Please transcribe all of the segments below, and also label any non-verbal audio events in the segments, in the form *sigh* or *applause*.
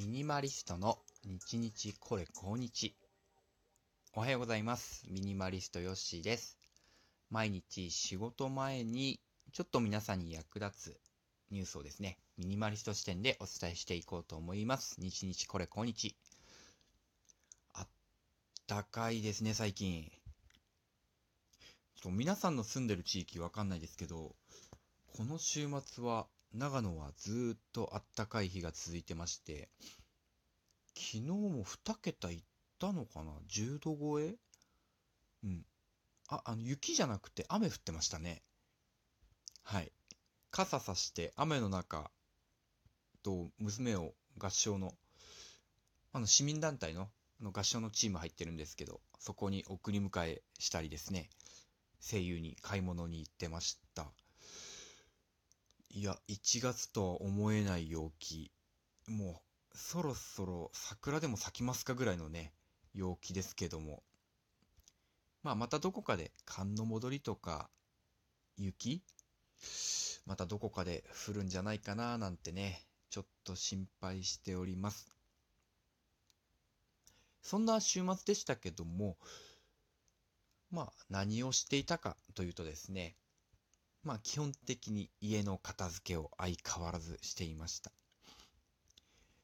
ミニマリストの日日これ今日。おはようございます。ミニマリストヨッシーです。毎日仕事前にちょっと皆さんに役立つニュースをですね、ミニマリスト視点でお伝えしていこうと思います。日日これ今日。あったかいですね、最近。ちょっと皆さんの住んでる地域わかんないですけど、この週末は長野はずっとあったかい日が続いてまして、昨日も2桁いったのかな ?10 度超え？うん。あ、あの、雪じゃなくて雨降ってましたね。はい。傘さして雨の中と娘を合唱の、あの、市民団体のあの合唱のチーム入ってるんですけど、そこに送り迎えしたりですね、声優に買い物に行ってました。いや、1月とは思えない陽気。もう、そろそろ桜でも咲きますかぐらいのね、陽気ですけども。まあ、またどこかで寒の戻りとか、雪？またどこかで降るんじゃないかななんてね、ちょっと心配しております。そんな週末でしたけども、まあ、何をしていたかというとですね、まあ基本的に家の片付けを相変わらずしていました。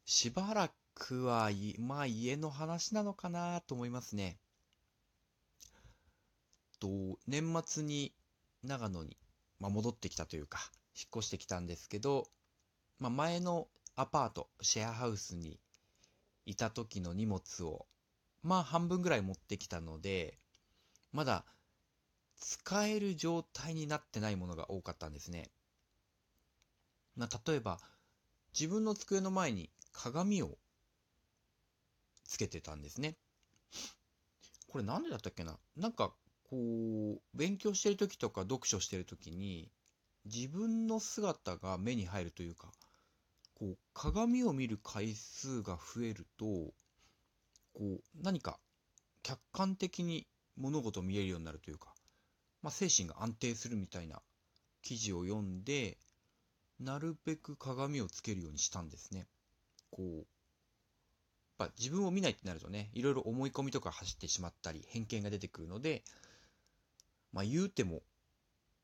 しばらくは、まあ家の話なのかなと思いますね。と、年末に長野に、まあ、戻ってきたというか、引っ越してきたんですけど、まあ前のアパート、シェアハウスにいた時の荷物を、まあ半分ぐらい持ってきたので、まだ使える状態になってないものが多かったんですね。まあ、例えば、自分の机の前に鏡をつけてたんですね。これなんでだったっけな？なんか、こう、勉強してる時とか読書してる時に、自分の姿が目に入るというか、こう、鏡を見る回数が増えると、こう、何か客観的に物事を見えるようになるというか、まあ、精神が安定するみたいな記事を読んで、なるべく鏡をつけるようにしたんですね。こう、やっぱ自分を見ないってなるとね、いろいろ思い込みとか走ってしまったり、偏見が出てくるので、まあ言うても、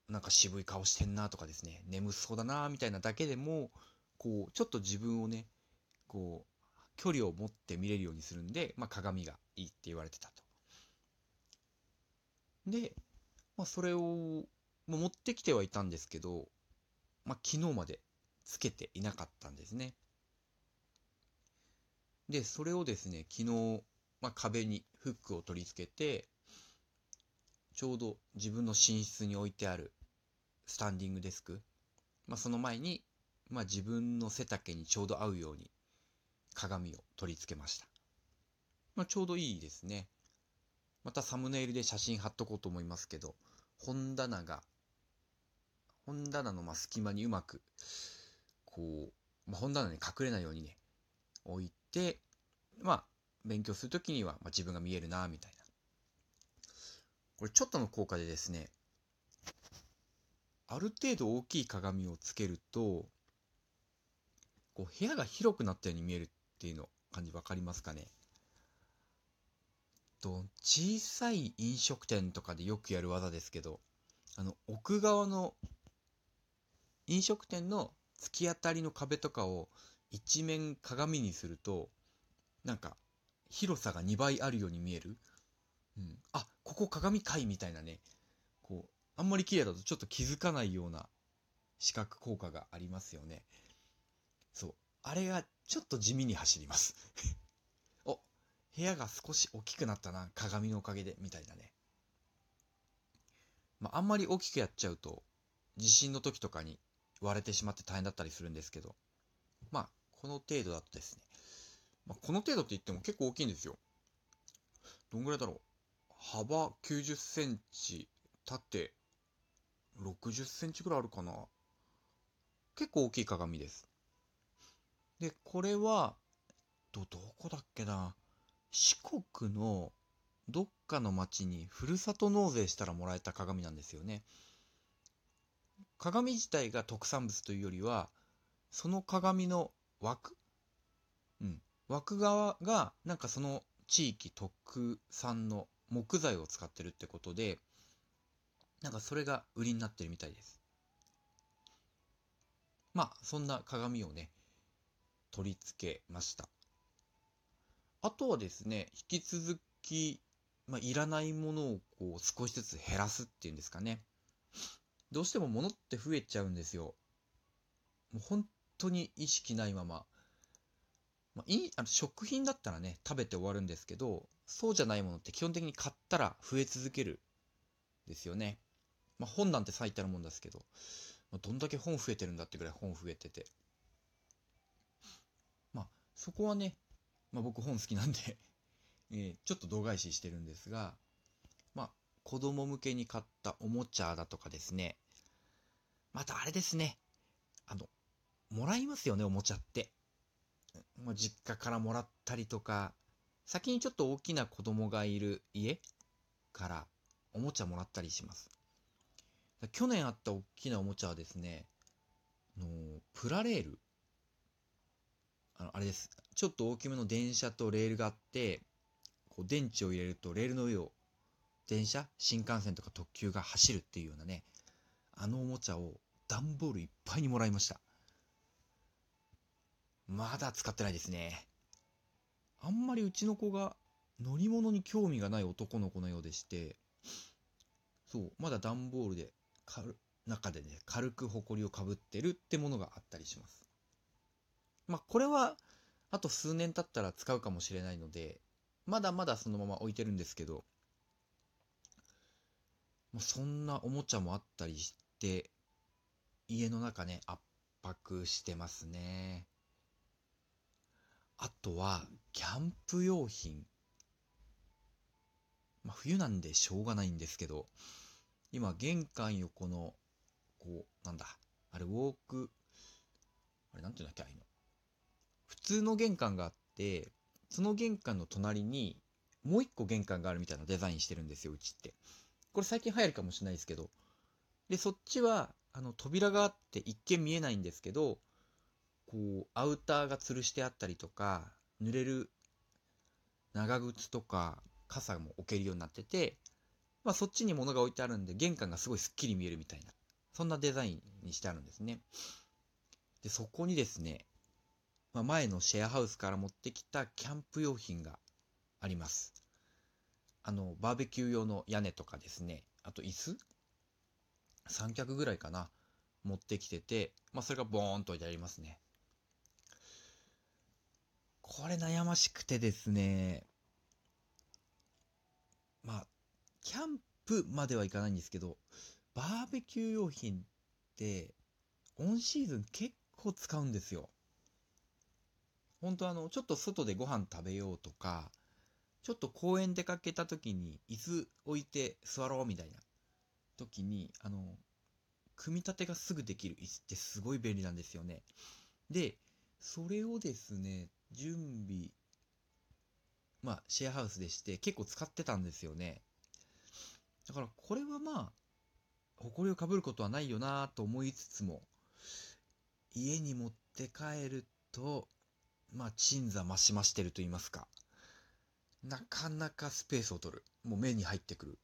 なんか渋い顔してんなとかですね、眠そうだなみたいなだけでも、こう、ちょっと自分をね、こう、距離を持って見れるようにするんで、まあ鏡がいいって言われてたと。で、まあ、それを、まあ、持ってきてはいたんですけど、まあ、昨日までつけていなかったんですね。で、それをですね、昨日、まあ、壁にフックを取り付けて、ちょうど自分の寝室に置いてあるスタンディングデスク、まあ、その前に、まあ、自分の背丈にちょうど合うように鏡を取り付けました。まあ、ちょうどいいですね。またサムネイルで写真貼っとこうと思いますけど、本棚が、本棚のま隙間にうまく、こう、まあ、本棚に隠れないようにね、置いて、まあ、勉強するときには、まあ、自分が見えるな、みたいな。これちょっとの効果でですね、ある程度大きい鏡をつけると、こう部屋が広くなったように見えるっていうの感じわかりますかねと小さい飲食店とかでよくやる技ですけどあの奥側の飲食店の突き当たりの壁とかを一面鏡にするとなんか広さが2倍あるように見える、うん、あここ鏡かいみたいなね。こうあんまり綺麗だとちょっと気づかないような視覚効果がありますよね。そう。あれがちょっと地味に走ります。部屋が少し大きくなったな、鏡のおかげで、みたいなね。まあ、あんまり大きくやっちゃうと、地震の時とかに割れてしまって大変だったりするんですけど、まあ、この程度だとですね、まあ、この程度って言っても結構大きいんですよ。どんぐらいだろう。幅90センチ、縦60センチぐらいあるかな。結構大きい鏡です。で、これは、ど、どこだっけな。四国のどっかの町にふるさと納税したらもらえた鏡なんですよね。鏡自体が特産物というよりは、その鏡の枠うん。枠側がなんかその地域特産の木材を使ってるってことで、なんかそれが売りになってるみたいです。まあ、そんな鏡をね、取り付けました。あとはですね、引き続き、まあ、いらないものをこう少しずつ減らすっていうんですかね。どうしても物って増えちゃうんですよ。もう本当に意識ないまま。まあ、いあの食品だったらね、食べて終わるんですけど、そうじゃないものって基本的に買ったら増え続けるですよね。まあ、本なんて最たるもんですけど、まあ、どんだけ本増えてるんだってぐらい本増えてて。まあ、そこはね、まあ、僕本好きなんで *laughs* え、ちょっと度外視してるんですが、まあ、子供向けに買ったおもちゃだとかですね、またあれですね、あの、もらいますよね、おもちゃって。まあ、実家からもらったりとか、先にちょっと大きな子供がいる家からおもちゃもらったりします。去年あった大きなおもちゃはですね、のプラレール。あの、あれです。ちょっと大きめの電車とレールがあって、こう電池を入れるとレールの上を電車？新幹線とか特急が走るっていうようなね、あのおもちゃを段ボールいっぱいにもらいました。まだ使ってないですね。あんまりうちの子が乗り物に興味がない男の子のようでして、そう、まだ段ボールで、中でね、軽く埃をかぶってるってものがあったりします。まあ、これは、あと数年経ったら使うかもしれないので、まだまだそのまま置いてるんですけど、そんなおもちゃもあったりして、家の中ね、圧迫してますね。あとは、キャンプ用品。まあ、冬なんでしょうがないんですけど、今、玄関横の、こう、なんだ、あれ、ウォーク、あれ、なんていうんだっけ、あの。普通の玄関があって、その玄関の隣に、もう一個玄関があるみたいなデザインしてるんですよ、うちって。これ最近流行るかもしれないですけど。で、そっちは、あの、扉があって一見見えないんですけど、こう、アウターが吊るしてあったりとか、濡れる長靴とか、傘も置けるようになってて、まあそっちに物が置いてあるんで、玄関がすごいスッキリ見えるみたいな、そんなデザインにしてあるんですね。で、そこにですね、まあ、前のシェアハウスから持ってきたキャンプ用品があります。あの、バーベキュー用の屋根とかですね、あと椅子？三脚ぐらいかな持ってきてて、まあそれがボーンと置いてありますね。これ悩ましくてですね、まあ、キャンプまではいかないんですけど、バーベキュー用品って、オンシーズン結構使うんですよ。本当あの、ちょっと外でご飯食べようとか、ちょっと公園出かけた時に椅子置いて座ろうみたいな時に、あの、組み立てがすぐできる椅子ってすごい便利なんですよね。で、それをですね、準備、まあ、シェアハウスでして結構使ってたんですよね。だからこれはまあ、埃をかぶることはないよなと思いつつも、家に持って帰ると、まあ、鎮座増し増してると言いますか、なかなかスペースを取る。もう目に入ってくる。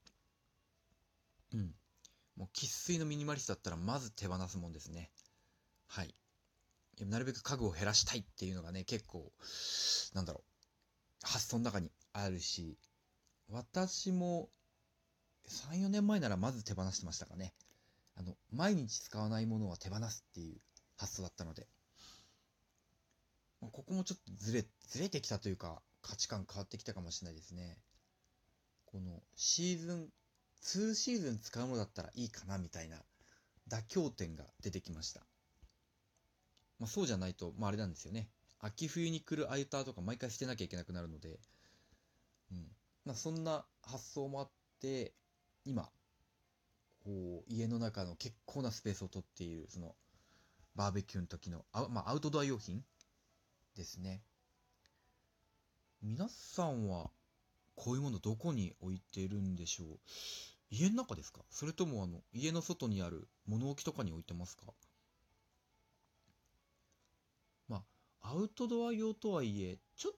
うん。もう生粋のミニマリストだったらまず手放すもんですね。はい。なるべく家具を減らしたいっていうのがね、結構、なんだろう、発想の中にあるし、私も3、4年前ならまず手放してましたかね。あの、毎日使わないものは手放すっていう発想だったので。まここもちょっとずれ、ずれてきたというか、価値観変わってきたかもしれないですね。このシーズン、2シーズン使うのだったらいいかなみたいな妥協点が出てきました。まあ、そうじゃないと、まあ、あれなんですよね。秋冬に来るアイターとか毎回捨てなきゃいけなくなるので、うん。まあ、そんな発想もあって、今、こう、家の中の結構なスペースを取っている、その、バーベキューの時の、あまあ、アウトドア用品ですね。皆さんは、こういうものどこに置いてるんでしょう？家の中ですか？それともあの、家の外にある物置とかに置いてますか？まあ、アウトドア用とはいえ、ちょっ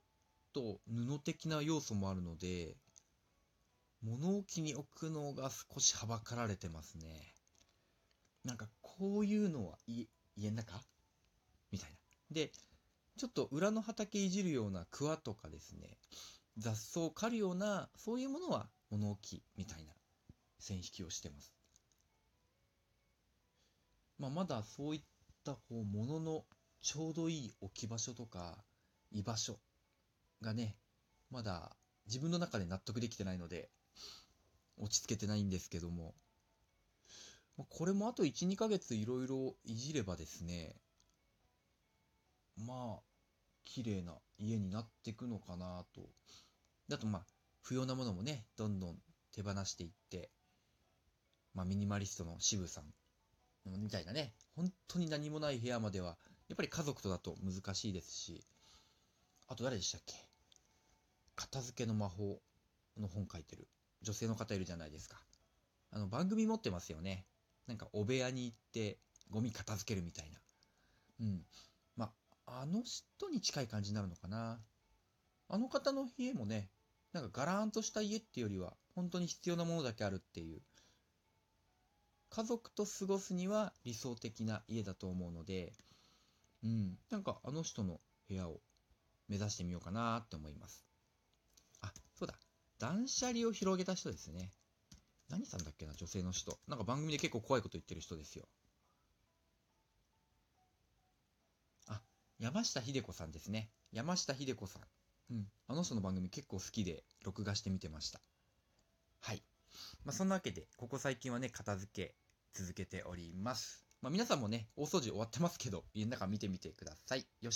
と布的な要素もあるので、物置に置くのが少しはばかられてますね。なんかこういうのは家家の中？みたいな。で、ちょっと裏の畑いじるような桑とかですね、雑草を刈るような、そういうものは物置みたいな線引きをしてます。まあ、まだそういったこう物のちょうどいい置き場所とか居場所がね、まだ自分の中で納得できてないので、落ち着けてないんですけども、これもあと1、2ヶ月いろいろいじればですね、まあ、綺麗な家になっていくのかなと。だとまあ、不要なものもね、どんどん手放していって、まあ、ミニマリストの渋さんみたいなね、本当に何もない部屋までは、やっぱり家族とだと難しいですし、あと誰でしたっけ？片付けの魔法の本書いてる女性の方いるじゃないですか。あの、番組持ってますよね。なんか、お部屋に行って、ゴミ片付けるみたいな。うん。あの人に近い感じになるのかな。あの方の家もね、なんかガラーンとした家っていうよりは、本当に必要なものだけあるっていう。家族と過ごすには理想的な家だと思うので、うん。なんかあの人の部屋を目指してみようかなって思います。あ、そうだ。断捨離を広げた人ですね。何さんだっけな、女性の人。なんか番組で結構怖いこと言ってる人ですよ。山下秀子さんですね。山下秀子さん。うん。あの人の番組結構好きで、録画して見てました。はい。まあ、そんなわけで、ここ最近はね、片付け続けております。まあ、皆さんもね、大掃除終わってますけど、家の中見てみてください。よし。